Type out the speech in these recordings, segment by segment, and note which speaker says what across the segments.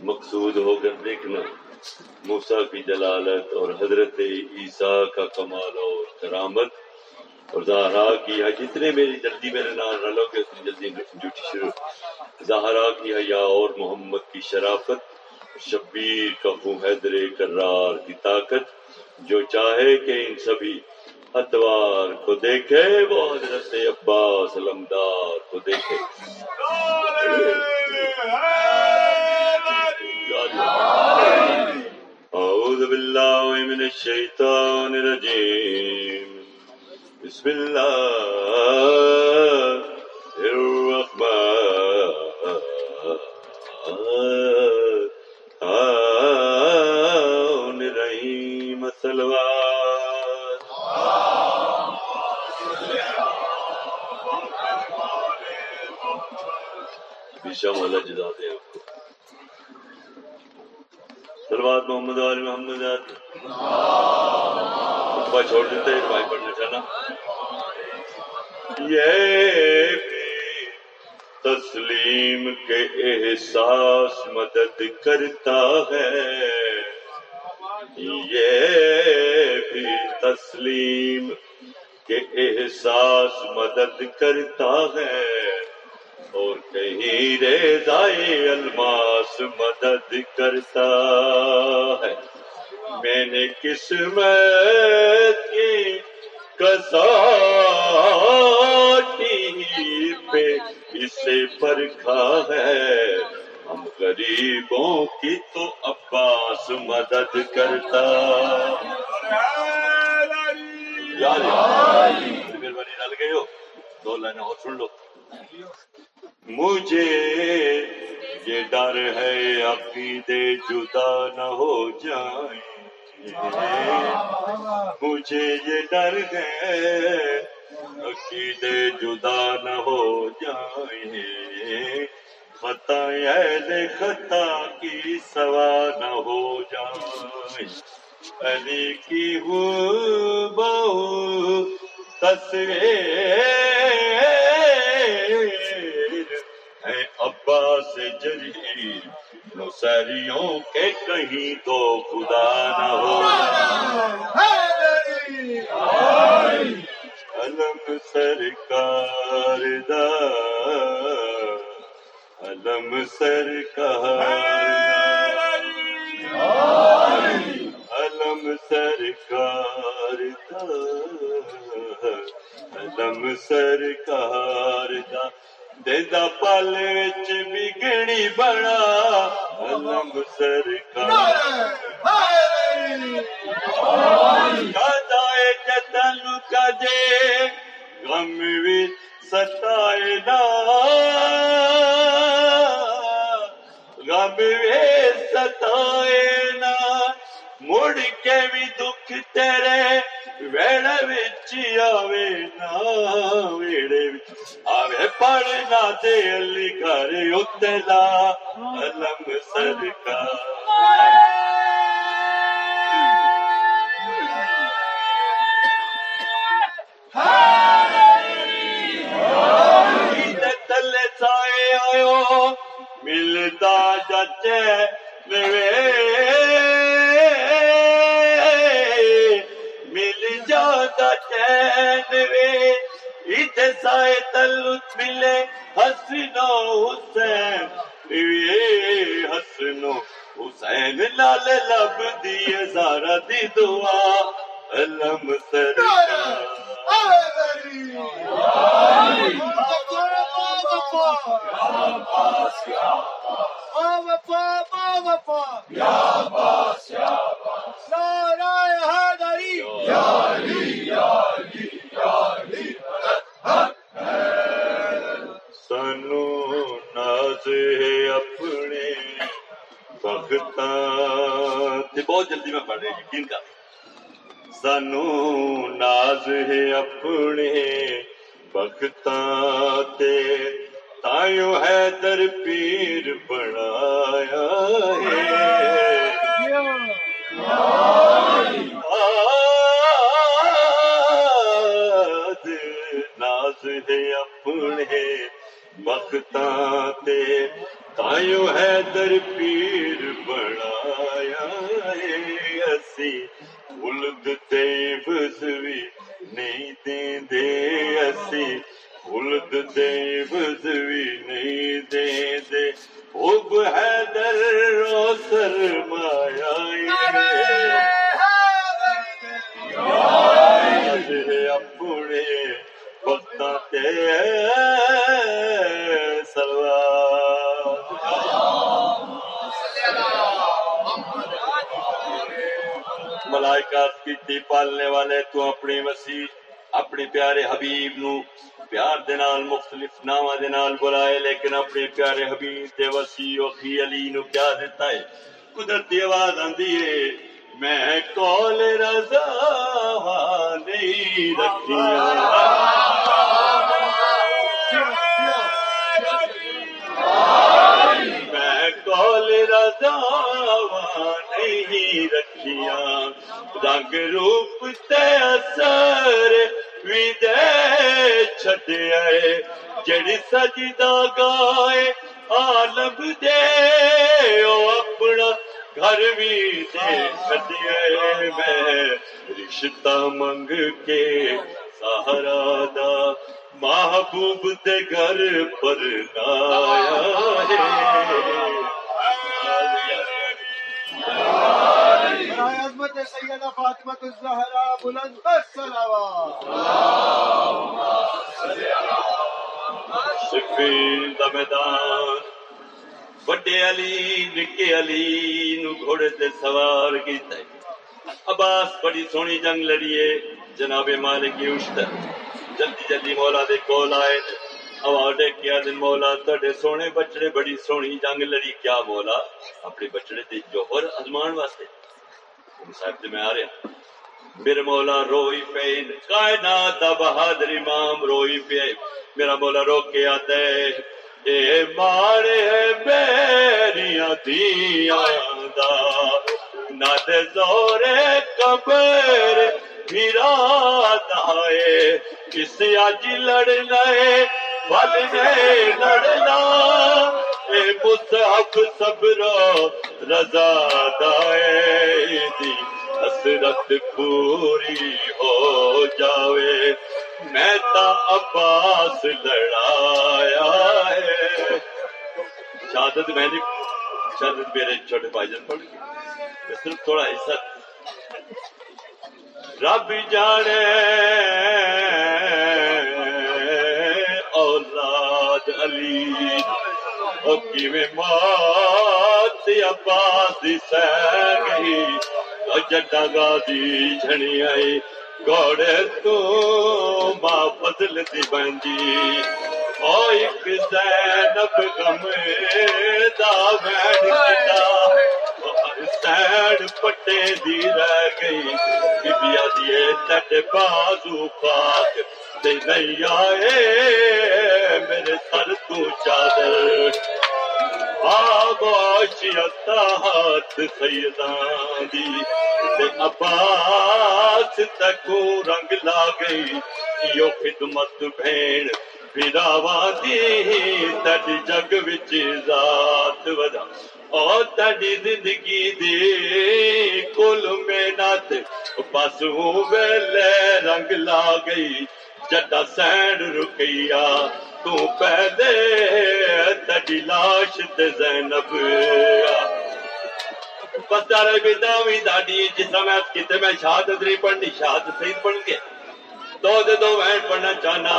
Speaker 1: مقصود ہو کر دیکھنا۔ موسا کی جلالت اور حضرت عیسیٰ کا کمال اور کرامت۔ اور زہرا کی ہے جتنے میری جلدی میرے نام رلو گے اتنی جلدی ڈیوٹی شروع۔ زہرا کی حیا اور محمد کی شرافت۔ شبیر کا حیدر کرار کی طاقت۔ جو چاہے کہ ان سبھی اتوار کو دیکھے، وہ حضرت عباس لمدار کو دیکھے۔ اعوذ باللہ من الشیطان الرجیم۔ بسم اللہ والا چھوڑ دیتے ہیں، بھائی پڑھنا چاہنا یہ تسلیم کے احساس مدد کرتا ہے۔ یہ بھی تسلیم کے احساس مدد کرتا ہے۔ اور کہیں ریزائے الماس مدد کرتا ہے۔ میں نے قسمت کی کساٹی پہ اسے پرکھا ہے۔ ہم غریبوں کی تو عباس مدد کرتا۔ مہربانی ڈال گئے ہو۔ دو لائن اور سن لو۔ مجھے یہ ڈر ہے عقیدے جدا نہ ہو جائیں۔ مجھے یہ ڈر ہے، عقیدے جدا نہ ہو جائیں۔ خطا اہل خطا کی سوا نہ ہو جائیں۔ علی کی ہوں بہو تصویر ابا سے جری نسریوں کے کہیں تو خدا نہ ہو۔ علم سرکار دا۔ علم سرکار علم سرکار دا۔ علم سرکار دا۔ دیدا پل بگڑی بڑا علم سرکار جتن کدے غم بھی ستائے نا غم بھی ستائے نا مڑ کے بھی دکھ تیرے ویڑے بچ آوے نا ویڑے آوے پڑھنا دے علی گھر اتلا علم سرکار۔ ہاں، تلے سائے آئے ملتا جچے سائے حسنو حسین حسنو حسین لال لب دیے زارا دی دعا علم سرکار
Speaker 2: یا باس یا
Speaker 1: بہت یقین کا سانو ناز ہے اپنے بخت تایو ہے در پیر بنایا ہے۔ ناز ہے اپنے بخت تایو ہے حیدر پیر اسی ولد تے بزوی نہیں دیں دے اسی ولد تے بزوی نہیں دیں دے اب حیدر رو سرمایا اپنے وقتاں تے ملائکات کی پالنے والے تو اپنی مسیح اپنے پیارے حبیب نو پیار دے نال، مختلف نامہ دے نال بلائے، لیکن اپنے پیارے حبیب دے وسیع و خی علی نو کیا دیتا ہے؟ قدرتی آواز آندی ہے، میں کول رضا نہیں رکھیا میں کول رضا نہیں رکھیا رنگ روپ تے اثر بھی دے چھڈیا جڑی سجدہ گائے عالم دے او اپنا گھر بھی دے چھڈیا میں رشتہ منگ کے سہارا دا محبوب دے گھر پر نایا
Speaker 2: عظمت سیدہ فاطمہ الزہرا بلند الصلوات
Speaker 1: سفین دا میدان، وڈے علی، نکے علی نو گھوڑے تے سوار کیتا ہے۔ عباس بڑی سونی جنگ لڑیے، جناب مالک اشتر جلدی جلدی مولا دے کول آئے اواڈے کیا دن مولا تڑے سونے بچڑے بڑی سونی جنگ لڑی، کیا مولا اپنے بچڑے تے جوہر ازمان واسطے؟ صاحب تے میں آ رہا میرے مولا روئی پہ کائنات دا بہادر امام روئی پہ میرا مولا رو کے آتا ہے اے مارے میریاں دیاں دا نہ دے زورے قبر پھرا دائے کس اج لڑنا ہے بل نے لڑنا اے مصحف صبر۔ رضا دائے دی، حسرت پوری ہو جاوے۔ میں تا عباس لڑایا ہے شہادت میں نے، شہادت میرے چھوٹے بھائی جان پڑھ گئے صرف تھوڑا حصہ۔ رب جانے اولاد علی او کیویں مات عباس سہ او جٹا گادی جھنی آئی۔ گوڑے تو ماں دی او ایک زینب غم دا وین کتا سین پٹے دی رہ گئی۔ بیا دیے تٹ بازو پاک۔ نہیں آئے میرے سر تو چادر۔ آگوشیتا ہاتھ سیدان دی تے عباس تکو رنگ لا گئی یو خدمت بھین پھراوا دی تڈ جگ وچ ذات ودا۔ او تڈی زندگی دی کل محنت، بس ویلے رنگ لا گئی جڈا سینڈ رکیا تو پہلے تڈی لاش تے زینب پتہ رہے بھی داوی داڈی جس طرح میں کتے میں شہادت نہیں پڑھنی، شہادت سید پڑھ کے دو دے دو وین پڑھنا چاہنا۔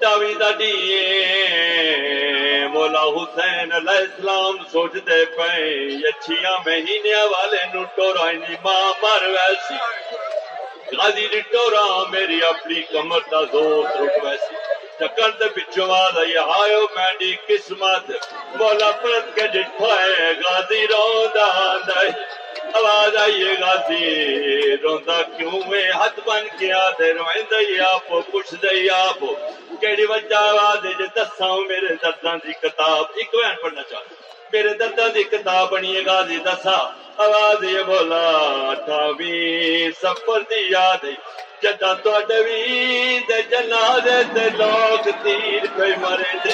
Speaker 1: داوی داڈی، مولا حسین علیہ السلام سوچ دے پے اچھیاں مہینے والے نو ٹورائنی ماں مر ویسی۔ غازی دی ٹورا میری اپنی کمر دا زور رک ویسی۔ چکر دے پچھو آدھا مینڈی قسمت، مولا پرت کے جی جٹھائے غازی روندا دے آواز آئیے غازی، روندا کیوں میں ہاتھ بن کے آدھے روئیں دئی آپ پوچھ دئی آپ کیڑی وجہ آواز جے جی دساں میرے درداں دی کتاب۔ ایک وین پڑھنا چاہتا میرے درداں دی کتاب بنی غازی دسا آواز یہ بولا اٹھاویں سفر دی یاد جدا تو ڈوی دے جنازے تے لوگ تیر پہ مرے دے۔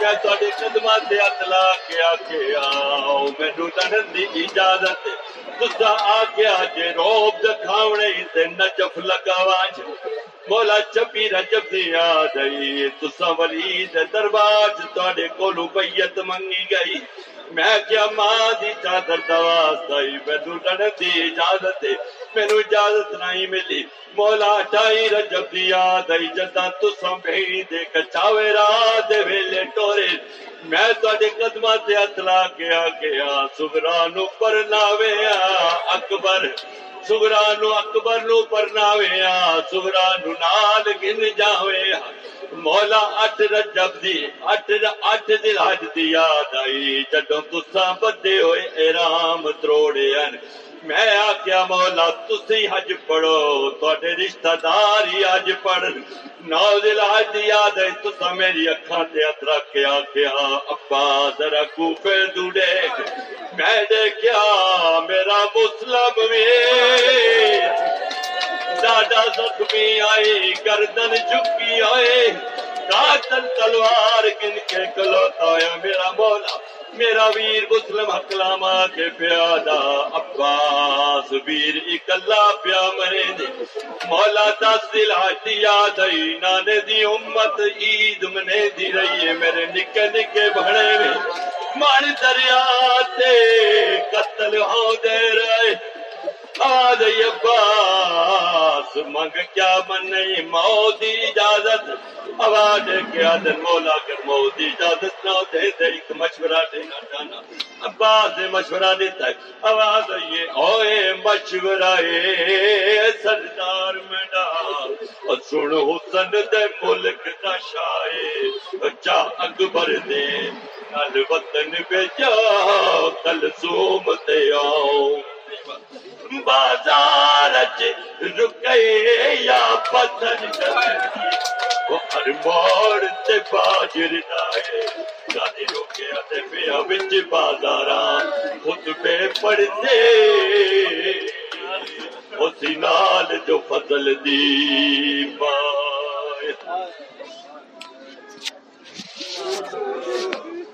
Speaker 1: میں تھوڑے قدمہ تے ہاتھ لا کے آکے آؤ، مینوں لڑن دی اجازت تسا آکیا جے روب دکھاونے تے نجف لگاواں مولا چپی رجب دی یاد آئی۔ تسا ولی دے دربار چ تواڈے کولوں بیعت منگی گئی۔ میں کیا ماں دی چادر دواس آئی مینوں لڑن دی اجازت مینوں اجازت نہیں ملی مولا ٹائی رجب دی یاد آئی جدا تسا بھئی دے کچاوے رات ویلے ٹورے میں تواڈے قدماں تے ہاتھ کے آ گیا سغرا نو پرناوے اکبر سغرا نو اکبر نو پرناوے سغرا نو نال گن جاوے مولا اٹھ رجب دی اٹھ اٹھ دل حج دی یاد آئی جدوں تساں بدے ہوئے احرام تروڑے ان میں آکیا مولا، تسی حج پڑھو، تواڈے رشتہ دار ہی حج پڑھ۔ نو دل حج یاد ہے تسا میری اکھاں تے ہاتھ رکھ کے آکھیا، ابا ذرا کوفے تو دیکھ میں دیکھیا، میرا مسلم وی ڈاڈا زخمی آئی، گردن جھکی آئے قاتل تلوار گن کے کلوتا ہے میرا مولا۔ میرا ویر مسلم حکلاما کے پیادا عباس، ویر اکلا پیا مرے دے۔ مولا دس دل ہٹی یاد آئی نانے دی امت عید منے دی رہی ہے۔ میرے نکے نکے بھڑے میں مار دریا تے قتل ہو دے رہے۔ عباس، منگ کیا من نہیں موت دی اجازت۔ آواز کیا دن مولا کر موت دی اجازت نہ دے دے، ایک مشورہ دینا جانا عباس نے مشورہ دیتا ہے۔ آواز یہ اوے مشورہ اے سردار میڈا۔ اور سن حسن دے ملک دا شاہ جا اکبر دے، نال وطن بجا کل سوم تے آؤ بازار رکے یا پتھر وہ ہر موڑ تے باجر روکے پیا وچ بازاراں۔ خطبے پڑھتے۔ اسی نال جو فضل دی پائے